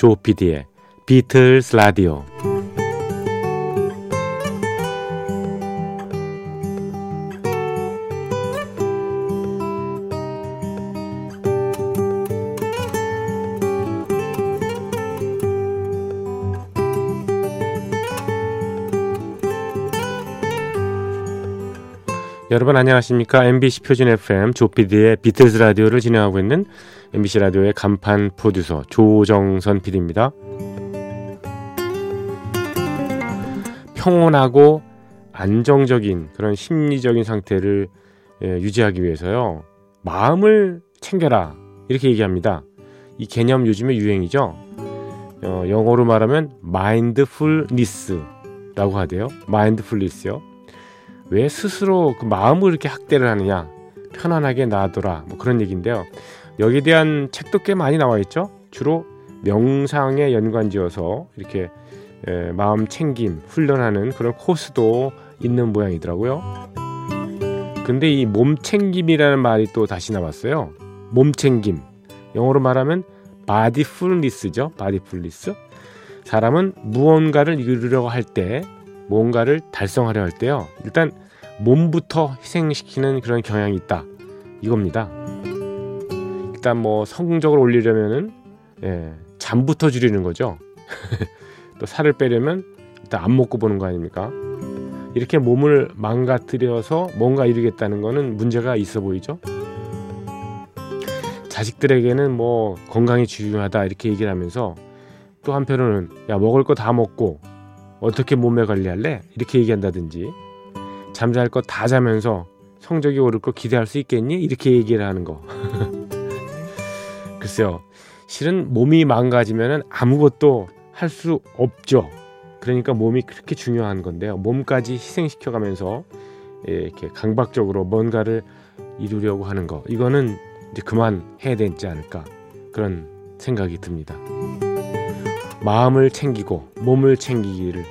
조피디의 비틀스 라디오. 여러분 안녕하십니까? MBC 표준 FM 조피디의 비틀즈 라디오를 진행하고 있는 MBC 라디오의 간판 프로듀서 조정선 PD입니다. 평온하고 안정적인 그런 심리적인 상태를 예, 유지하기 위해서요. 마음을 챙겨라 이렇게 얘기합니다. 이 개념 요즘에 유행이죠. 어, 영어로 말하면 mindfulness라고 하대요. mindfulness요. 왜 스스로 그 마음을 이렇게 학대를 하느냐? 편안하게 놔둬라. 뭐 그런 얘기인데요. 여기에 대한 책도 꽤 많이 나와 있죠. 주로 명상에 연관지어서 이렇게 에, 마음 챙김 훈련하는 그런 코스도 있는 모양이더라고요. 근데 이 몸 챙김이라는 말이 또 다시 나왔어요. 몸 챙김. 영어로 말하면 bodyfulness죠. bodyfulness 사람은 무언가를 이루려고 할 때 뭔가를 달성하려 할 때요. 일단 몸부터 희생시키는 그런 경향이 있다. 이겁니다. 일단 뭐 성적을 올리려면은 예, 잠부터 줄이는 거죠. 또 살을 빼려면 일단 안 먹고 보는 거 아닙니까? 이렇게 몸을 망가뜨려서 뭔가 이루겠다는 거는 문제가 있어 보이죠. 자식들에게는 뭐 건강이 중요하다 이렇게 얘기를 하면서 또 한편으로는 야 먹을 거 다 먹고 어떻게 몸매 관리할래? 이렇게 얘기한다든지 잠잘 거다 자면서 성적이 오를 거 기대할 수 있겠니? 이렇게 얘기를 하는 거. 글쎄요. 실은 몸이 망가지면 아무것도 할 수 없죠. 그러니까 몸이 그렇게 중요한 건데요. 몸까지 희생시켜 가면서 예, 이렇게 강박적으로 뭔가를 이루려고 하는 거. 이거는 이제 그만 해야 되지 않을까. 그런 생각이 듭니다. 마음을 챙기고 몸을 챙기기를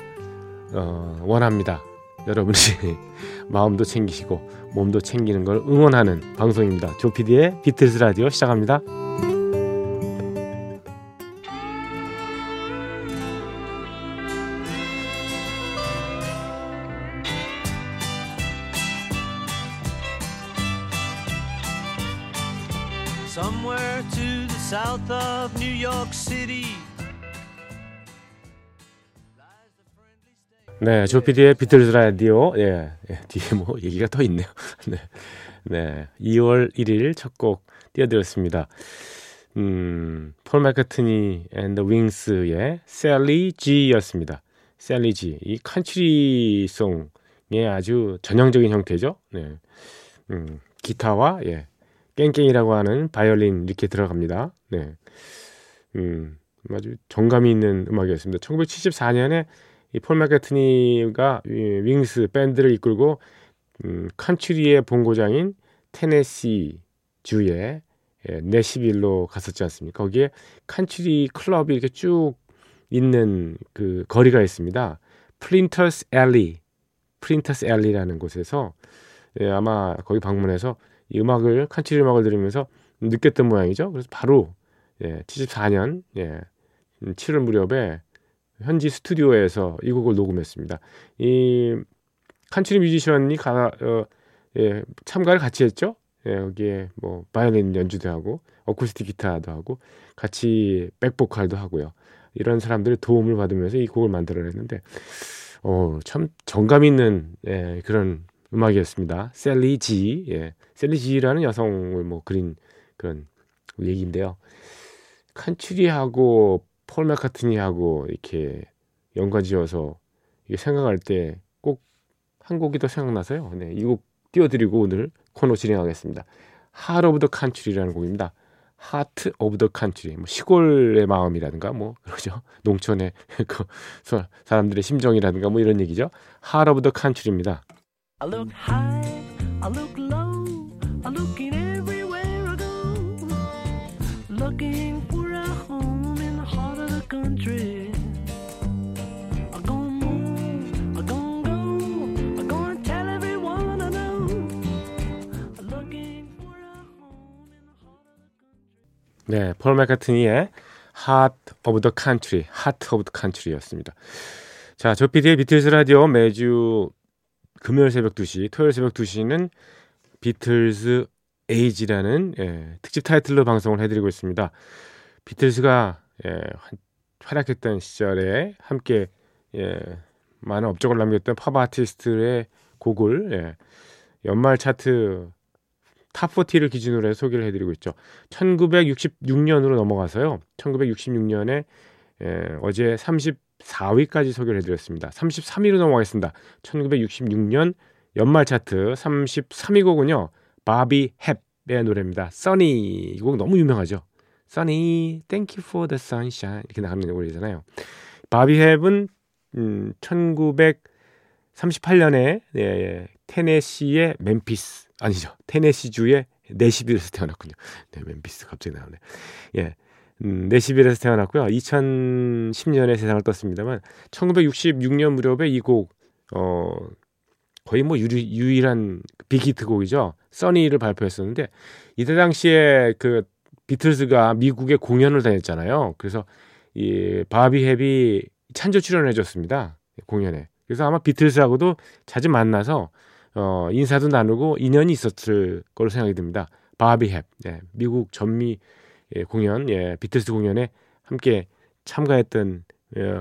어, 원합니다. 여러분이 마음도 챙기시고 몸도 챙기는 걸 응원하는 방송입니다. 조피디의 비틀스 라디오 시작합니다. 네, 조피디의 비틀즈 라디오. 예, 예, 뒤에 뭐 얘기가 더 있네요. 네, 네, 2월 1일 첫 곡 띄워드렸습니다. 음, 폴 마카트니 앤더 윙스의 셀리 G였습니다. Sally G. 이 country song의 아주 전형적인 형태죠. 네, 음, 기타와 예, 깽깽이라고 하는 바이올린 이렇게 들어갑니다. 네, 음, 아주 정감이 있는 음악이었습니다. 1974년에 이 폴 마케트니가 윙스 밴드를 이끌고 음, country의 본고장인 테네시 주의 예, 네시빌로 갔었지 않습니까? 거기에 country club이 이렇게 쭉 있는 그 거리가 있습니다. Printers Alley, Printers Alley라는 곳에서 예, 아마 거기 방문해서 이 음악을 칸츄리 음악을 들으면서 느꼈던 모양이죠. 그래서 바로 예, 74년 예, 7월 음, 무렵에 현지 스튜디오에서 이 곡을 녹음했습니다. 이 칸츄리 뮤지션이 가, 어, 예, 참가를 같이 했죠. 예, 여기에 뭐 바이올린 연주도 하고 어쿠스틱 기타도 하고 같이 백보컬도 하고요. 이런 사람들의 도움을 받으면서 이 곡을 만들어냈는데 어, 참 정감 있는 예, 그런 음악이었습니다. Sally G, 예, Sally G라는 여성을 뭐 그린 그런 얘기인데요. country하고 폴 맥카트니하고 이렇게 연관지어서 생각할 때 꼭 한 곡이 더 생각나서요. 네, 이 곡 띄워드리고 오늘 코너 진행하겠습니다. Heart of the Country라는 곡입니다. Heart of the Country 뭐 시골의 마음이라든가 뭐 그러죠 농촌의 그 사람들의 심정이라든가 뭐 이런 얘기죠 하트 오브 더 칸츄리입니다. I look high, I look low, I looking everywhere I go, looking for. 네, 폴 맥카트니의 Heart of the Country, Heart of the Country였습니다. 자, 조피디의 비틀스 라디오 매주 금요일 새벽 2시, 토요일 새벽 2시는 비틀스 Age라는 예, 특집 타이틀로 방송을 해드리고 있습니다. 비틀스가 예, 활약했던 시절에 함께 예, 많은 업적을 남겼던 팝 아티스트의 곡을 예, 연말 차트 top 40를 기준으로 해서 소개를 해드리고 있죠. 1966년으로 넘어가서요. 1966년에 예, 어제 34위까지 소개를 해드렸습니다. 33위로 넘어가겠습니다. 1966년 연말 차트 33위 곡은요. 바비 헵의 노래입니다. Sunny 이 곡 너무 유명하죠. Sunny, Thank you for the sunshine 이렇게 나가는 노래잖아요. 바비 헵은 음, 1938년에 예, 테네시의 멤피스 아니죠. 테네시 주의 네시빌에서 태어났군요. 네, 멤피스 갑자기 나오네. 예. 음, 네시빌에서 태어났고요. 2010년에 세상을 떴습니다만 1966년 무렵에 이곡 어, 거의 뭐 유리, 유일한 빅히트 곡이죠. 써니를 발표했었는데 이때 당시에 그 비틀즈가 미국에 공연을 다녔잖아요. 그래서 이 바비 헵이 찬조 출연해 줬습니다. 공연에. 그래서 아마 비틀즈하고도 자주 만나서 어, 인사도 나누고 인연이 있었을 걸로 생각이 듭니다. 바비 헵. 예, 미국 전미 예, 공연, 예, 비틀스 공연에 함께 참가했던 예,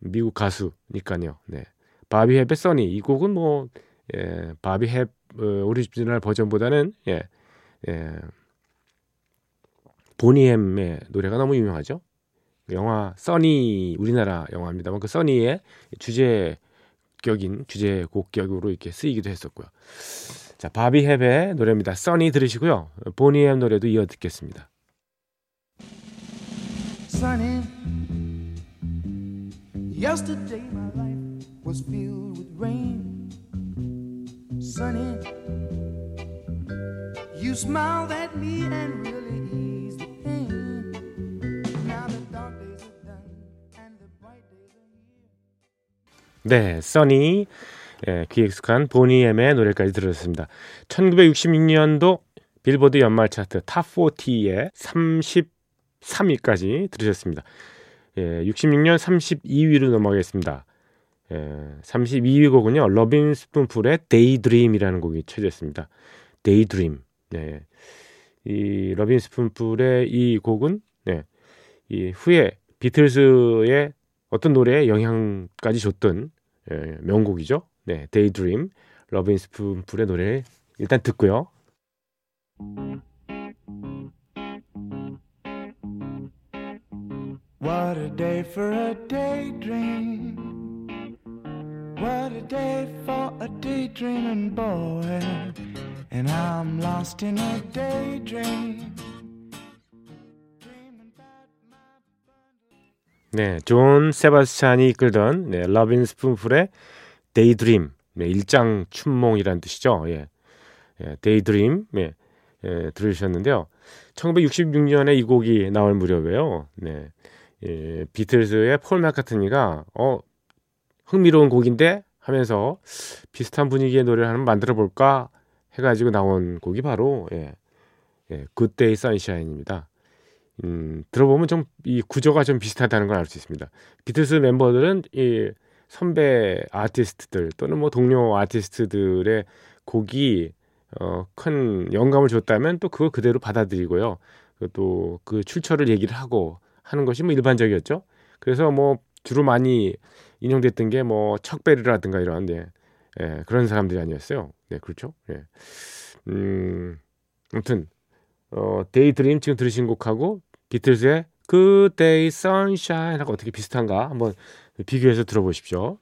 미국 가수니까요. 네. 바비 헵의 Sunny 이 곡은 뭐 예, 바비 헵 어, 오리지널 버전보다는 예, 예, 보니엠의 노래가 너무 유명하죠. 영화 써니 우리나라 영화입니다만 그 써니의 주제격인 주제곡격으로 이렇게 쓰이기도 했었고요. 자 바비 헵의 노래입니다. 써니 들으시고요. 보니엠 노래도 이어 듣겠습니다. Sunny, yesterday my life was filled with rain. Sunny, you smiled at me and really 네, Sunny 예, 귀 익숙한 Boney M의 노래까지 들었습니다. 1966년도 빌보드 연말 차트 Top 40에 33위까지 들으셨습니다. 예, 66년 32위로 넘어가겠습니다. 예, 32위 곡은요. Lovin' Spoonful의 Daydream이라는 곡이 차지했습니다. Daydream. 네. 이 Lovin' Spoonful의 이 곡은 네. 이 후에 비틀즈의 어떤 노래에 영향까지 줬던 예, 명곡이죠. 네, Daydream, 러빈 스푼풀의 노래 일단 듣고요. What a day for a daydream. What a day for a daydreaming boy. And I'm lost in a daydream. 네, 존 세바스찬이 이끌던 네, Lovin' Spoonful의 Daydream, 네, 일장 춘몽이란 뜻이죠. 예, 예 Daydream, 예, 예, 들으셨는데요. 1966년에 이 곡이 나올 무렵에요. 네, 예, 비틀즈의 폴 마카트니가 어 흥미로운 곡인데 하면서 비슷한 분위기의 노래를 한번 만들어 볼까 해가지고 나온 곡이 바로 예, 예, Good Day Sunshine입니다. 음, 들어보면 좀 이 구조가 좀 비슷하다는 걸 알 수 있습니다. 비틀스 멤버들은 이 선배 아티스트들 또는 뭐 동료 아티스트들의 곡이 어, 큰 영감을 줬다면 또 그걸 그대로 받아들이고요. 또 그 출처를 얘기를 하고 하는 것이 뭐 일반적이었죠. 그래서 뭐 주로 많이 인용됐던 게 뭐 척베르라든가 이런 데 예, 그런 사람들이 아니었어요. 네, 그렇죠. 예. 음, 아무튼 어, Daydream 지금 들으신 곡하고 비틀즈의 Good Day Sunshine하고 어떻게 비슷한가 한번 비교해서 들어보십시오.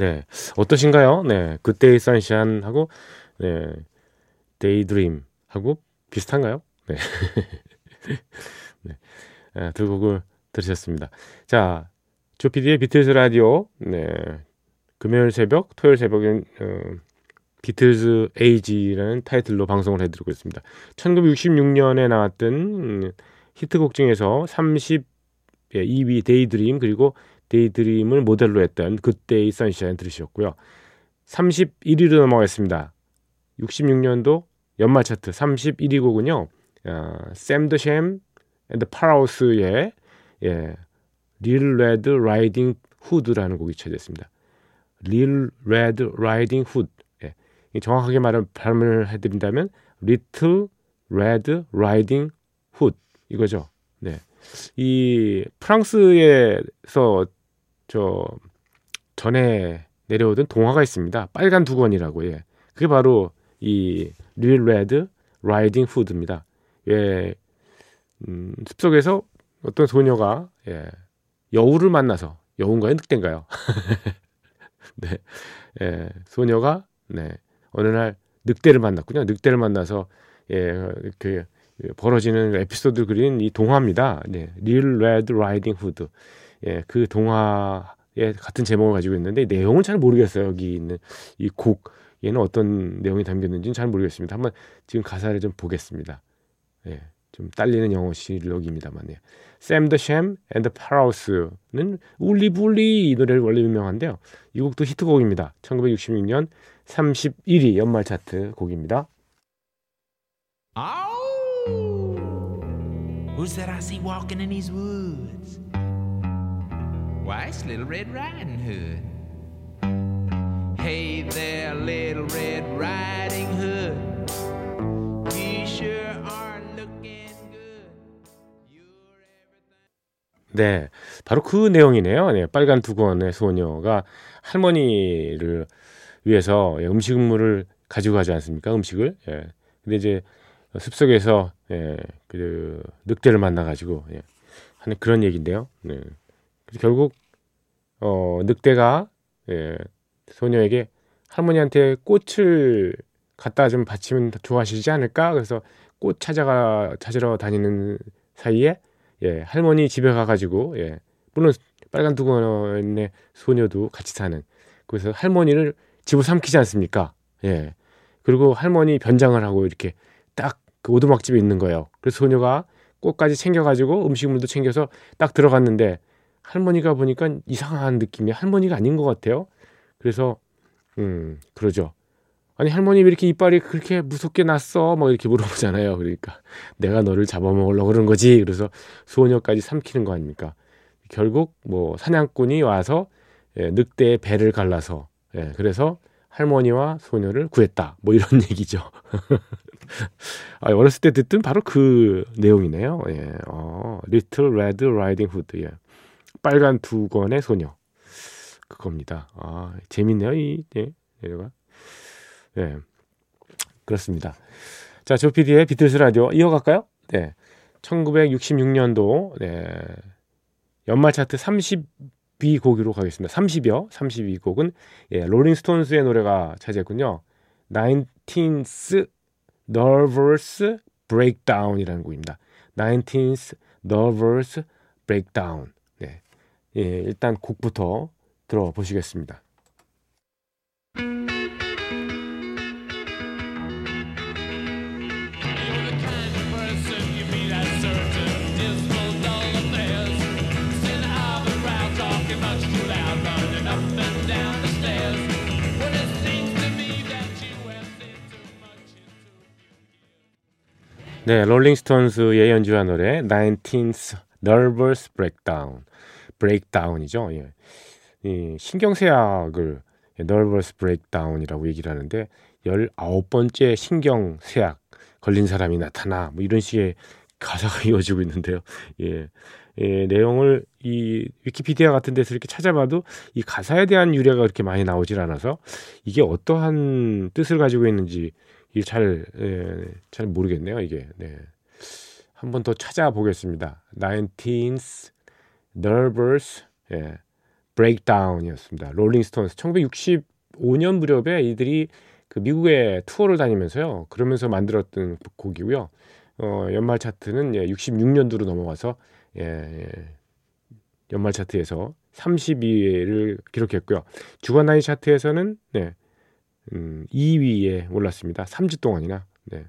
네. 어떠신가요? 네. Good Day Sunshine하고 네. Daydream 하고 비슷한가요? 네. 네. 아, 두 곡을 들으셨습니다. 자, 조피디의 비틀스 라디오. 네. 금요일 새벽, 토요일 새벽은 어, Beatles Age라는 타이틀로 방송을 해드리고 있습니다. 1966년에 나왔던 음, 히트곡 중에서 32위 예, Daydream 그리고 Daydream을 모델로 했던 Good Day Sunshine 들으셨고요. 31위로 넘어가겠습니다. 66년도 연말 차트 31위 곡은요. 어, Sam the Sham and Pharaohs의 예, Li'l Red Riding Hood라는 곡이 차지했습니다. Li'l Red Riding Hood 예, 정확하게 말을 발음을 해드린다면 Little Red Riding Hood 이거죠. 네, 이 프랑스에서 저 전에 내려오던 동화가 있습니다. 빨간 두건이라고 예. 그게 바로 이 Li'l Red Riding Hood입니다. 예, 음, 숲속에서 어떤 소녀가 예, 여우를 만나서 여우인가요? 늑대인가요? 네, 예, 소녀가 네 어느 날 늑대를 만났군요. 늑대를 만나서 예, 그 벌어지는 에피소드를 그린 이 동화입니다. 네, Li'l Red Riding Hood. 예, 그 동화의 같은 제목을 가지고 있는데 내용은 잘 모르겠어요. 여기 있는 이 곡. 얘는 어떤 내용이 담겼는지는 잘 모르겠습니다. 한번 지금 가사를 좀 보겠습니다. 예, 좀 딸리는 영어 실력입니다만. 예. Sam the Sham and the Parrouse는 울리불리 이 노래를 원래 유명한데요. 이 곡도 히트곡입니다. 1966년 31위 연말 차트 곡입니다. Oh, who's that I see walking in these woods? Why, it's Little Red Riding Hood. Hey there, Little Red Riding Hood. You sure are looking good. You're everything. 네, 바로 그 내용이네요. 네, 빨간 두건의 소녀가 할머니를 위해서 음식물을 가지고 가지 않습니까? 음식을. 예. 근데 이제 숲속에서 예, 그 늑대를 만나 가지고 예, 하는 그런 얘기인데요. 네. 결국 어, 늑대가 예, 소녀에게 할머니한테 꽃을 갖다 좀 바치면 좋아하시지 않을까? 그래서 꽃 찾아가 찾으러 다니는 사이에 예, 할머니 집에 가가지고 예, 물론 빨간 두건의 소녀도 같이 사는 그래서 할머니를 집어 삼키지 않습니까? 예. 그리고 할머니 변장을 하고 이렇게 딱 그 오두막집에 있는 거예요. 그래서 소녀가 꽃까지 챙겨가지고 음식물도 챙겨서 딱 들어갔는데 할머니가 보니까 이상한 느낌이 할머니가 아닌 것 같아요. 그래서 음 그러죠. 아니 할머니 왜 이렇게 이빨이 그렇게 무섭게 났어? 막 이렇게 물어보잖아요. 그러니까 내가 너를 잡아먹으려고 그런 거지. 그래서 소녀까지 삼키는 거 아닙니까? 결국 뭐 사냥꾼이 와서 예, 늑대의 배를 갈라서 예, 그래서 할머니와 소녀를 구했다. 뭐 이런 얘기죠. 아, 어렸을 때 듣던 바로 그 내용이네요. 예, 어, Little Red Riding Hood. 예. 빨간 두 권의 소녀. 그겁니다. 아, 재밌네요. 이, 예, 얘가. 예. 그렇습니다. 자, 조피디의 비틀스 라디오 이어갈까요? 네. 1966년도, 네. 연말 차트 30위 곡으로 가겠습니다. 30여, 32 곡은, 예, 롤링스톤스의 노래가 차지했군요. 19th Nervous Breakdown이라는 곡입니다. 19th Nervous Breakdown. 예, 일단 곡부터 들어보시겠습니다. 네, 롤링스톤스의 연주한 노래 19th Nervous Breakdown 브레이크다운이죠. 예. 이 신경쇠약을 nervous breakdown이라고 얘기를 하는데 19번째 신경쇠약 걸린 사람이 나타나 뭐 이런 식의 가사가 이어지고 있는데요. 예. 예, 내용을 이 위키피디아 같은 데서 이렇게 찾아봐도 이 가사에 대한 유래가 그렇게 많이 나오질 않아서 이게 어떠한 뜻을 가지고 있는지 이게 잘, 예, 잘 모르겠네요, 이게. 네. 한번 더 찾아보겠습니다. 19th Nervous 예, Breakdown이었습니다. 롤링스톤스 1965년 무렵에 이들이 그 미국의 투어를 다니면서요. 그러면서 만들었던 곡이고요. 어, 연말 차트는 예, 66년도로 넘어가서 예, 예, 연말 차트에서 32위를 기록했고요. 주간 단위 차트에서는 네, 음, 2위에 올랐습니다. 3주 동안이나. 네.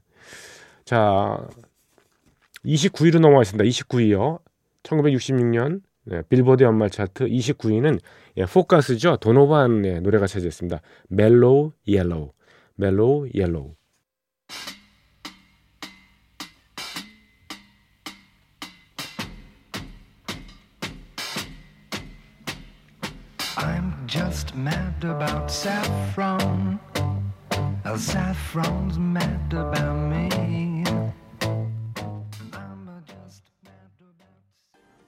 자, 29위로 넘어왔습니다. 29위요. 1966년 네, 빌보드 연말 차트 29위는 예, 포크 가수죠. 도노반의 노래가 차지했습니다. Mellow Yellow. Mellow Yellow. Saffron. Saffron's mad about me.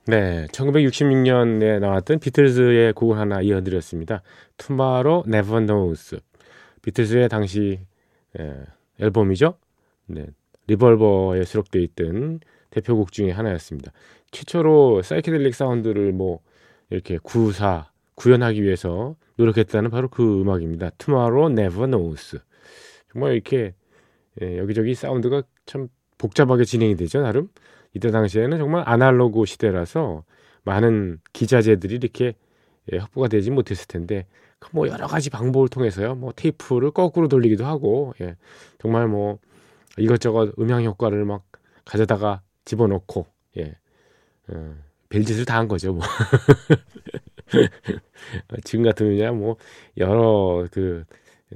네, 1966년에 나왔던 비틀즈의 곡을 하나 이어드렸습니다. Tomorrow Never Knows. 비틀즈의 당시 예, 앨범이죠. 네, 리벌버에 수록되어 있던 대표곡 중에 하나였습니다. 최초로 사이키델릭 사운드를 뭐 이렇게 구사 구현하기 위해서 노력했다는 바로 그 음악입니다. Tomorrow Never Knows. 정말 이렇게 예, 여기저기 사운드가 참 복잡하게 진행이 되죠, 나름. 이때 당시에는 정말 아날로그 시대라서 많은 기자재들이 이렇게 예, 확보가 되지 못했을 텐데 뭐 여러 가지 방법을 통해서요. 뭐 테이프를 거꾸로 돌리기도 하고 예, 정말 뭐 이것저것 음향 효과를 막 가져다가 집어넣고 예, 어, 별짓을 다 한 거죠. 뭐 지금 같으면 뭐 여러 그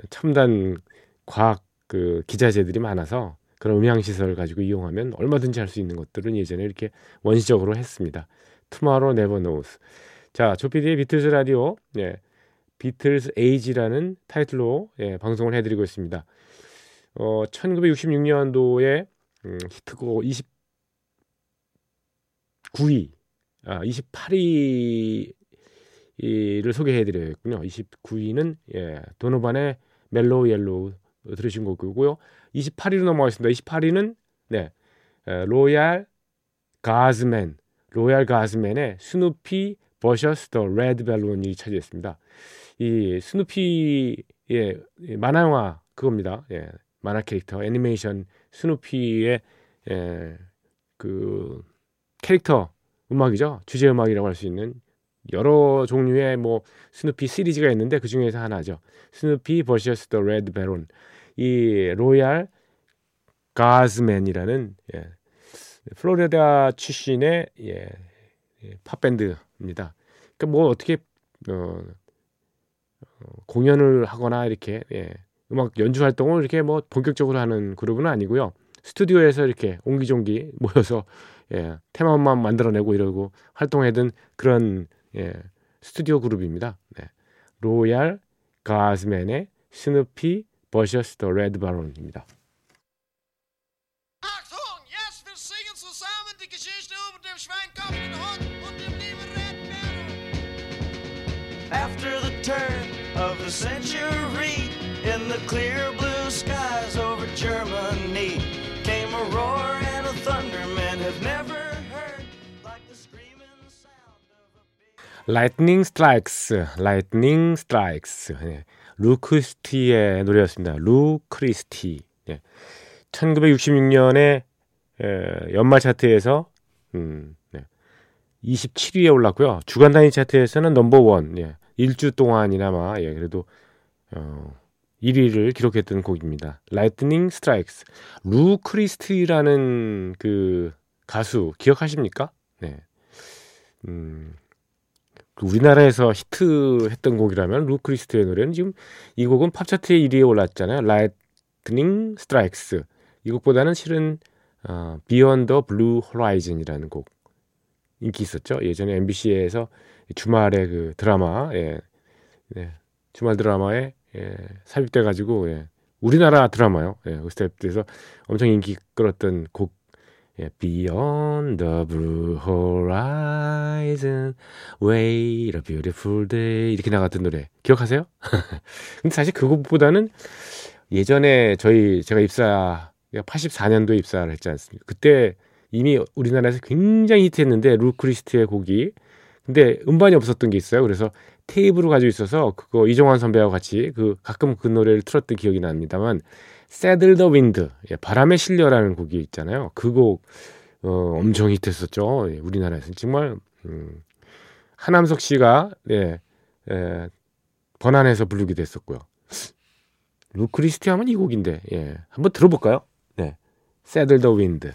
첨단 과학 그 기자재들이 많아서 그런 음향 시설을 가지고 이용하면 얼마든지 할 수 있는 것들은 예전에 이렇게 원시적으로 했습니다. Tomorrow Never Knows. 자, 조피디의 비틀즈 라디오, 예, 비틀즈 에이지라는 타이틀로 예, 방송을 해드리고 있습니다. 어, 1966년도에 음, 히트곡 29위, 아, 28위를 소개해드려야겠군요. 29위는 예, 도노반의 Mellow Yellow 들으신 곡이고요. 28위로 넘어가겠습니다. 28위는 네, Royal Guardsmen, Royal Guardsmen의 Snoopy Versus the Red Baron이 차지했습니다. 이 스누피의 만화 영화 그겁니다. 예, 만화 캐릭터 애니메이션 스누피의 예, 그 캐릭터 음악이죠. 주제 음악이라고 할 수 있는 여러 종류의 뭐 스누피 시리즈가 있는데 그 중에서 하나죠. Snoopy Versus the Red Baron. 이 Royal Guardsmen이라는 예, 플로리다 출신의 예, 예, 팝 밴드입니다. 그러니까 뭐 어떻게 어, 어, 공연을 하거나 이렇게 예, 음악 연주 활동을 이렇게 뭐 본격적으로 하는 그룹은 아니고요. 스튜디오에서 이렇게 옹기종기 모여서 예, 테마만 만들어내고 이러고 활동하던 그런 예, 스튜디오 그룹입니다. 네. 로얄 가즈맨의 스누피 버셔스 더 레드 바론입니다. After the turn of the century, in the clear blue skies over Germany, came a roar and a thunder men have never heard like the screaming sound of a big. Lightning strikes, lightning strikes. 네. 루크리스티의 노래였습니다. 루크리스티. 예. 1966년에 에, 연말 차트에서 음, 네. 27위에 올랐고요. 주간 단위 차트에서는 number one. 예. 일주 동안이나마 예, 그래도 어, 1위를 기록했던 곡입니다. Lightning Strikes. 루 크리스티라는 그 가수 기억하십니까? 네. 음, 그 우리나라에서 히트했던 곡이라면 루 크리스티의 노래는 지금 이 곡은 팝차트의 1위에 올랐잖아요. Lightning Strikes. 이 곡보다는 실은 어, Beyond the Blue Horizon이라는 곡 인기 있었죠. 예전에 MBC에서 주말에 그 드라마, 예, 네, 주말 드라마에 예, 삽입돼 가지고 예, 우리나라 드라마요. 예, 그 스텝에서 엄청 인기 끌었던 곡 예, Beyond the blue horizon, wait a beautiful day 이렇게 나갔던 노래 기억하세요? 근데 사실 그것보다는 예전에 저희 제가 입사 84년도에 입사를 했지 않습니까? 그때 이미 우리나라에서 굉장히 히트했는데 루크리스트의 곡이 근데 음반이 없었던 게 있어요. 그래서 테이프로 가지고 있어서 그거 이종환 선배와 같이 그 가끔 그 노래를 틀었던 기억이 납니다만 The Wind, 예, 바람에 실려라는 곡이 있잖아요. 그 곡 어, 엄청 히트했었죠. 예, 우리나라에서 정말 음, 하남석 씨가 예, 예, 번안해서 부르기도 했었고요. 루크리스티 하면 이 곡인데, 예. 한번 들어볼까요? 네. Saddle the Wind.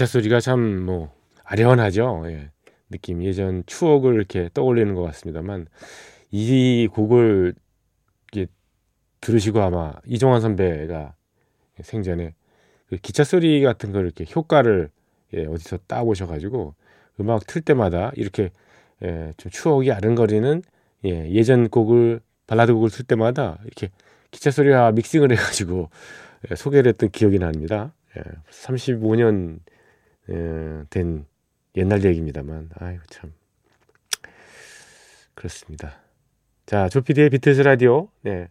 기차 소리가 참 뭐 아련하죠. 예. 느낌 예전 추억을 이렇게 떠올리는 것 같습니다만 이 곡을 이렇게 들으시고 아마 이종환 선배가 생전에 그 기차 소리 같은 걸 이렇게 효과를 예, 어디서 따 오셔가지고 음악 틀 때마다 이렇게 예, 좀 추억이 아른거리는 예, 예전 곡을 발라드 곡을 틀 때마다 이렇게 기차 소리와 믹싱을 해가지고 예, 소개를 했던 기억이 납니다. 예, 35년 예, 된 옛날 얘기입니다만 아이고 참 그렇습니다. 자 조피디의 비틀스 라디오 네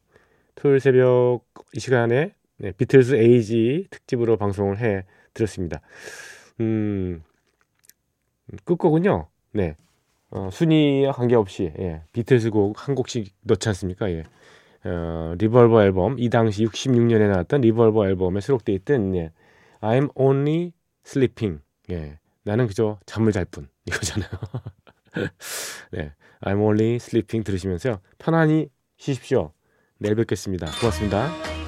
토요일 새벽 이 시간에 네, 비틀스 에이지 특집으로 방송을 해 드렸습니다. 음 끝곡은요. 네 어, 순위와 관계없이 예, 비틀스 곡 한 곡씩 넣지 않습니까? 예. 어, Revolver 앨범 이 당시 66년에 나왔던 Revolver 앨범에 수록되어 있던 예, I'm Only Sleeping 예, 나는 그저 잠을 잘 뿐 이거잖아요. 네, I'm only sleeping 들으시면서요. 편안히 쉬십시오. 내일 뵙겠습니다. 고맙습니다.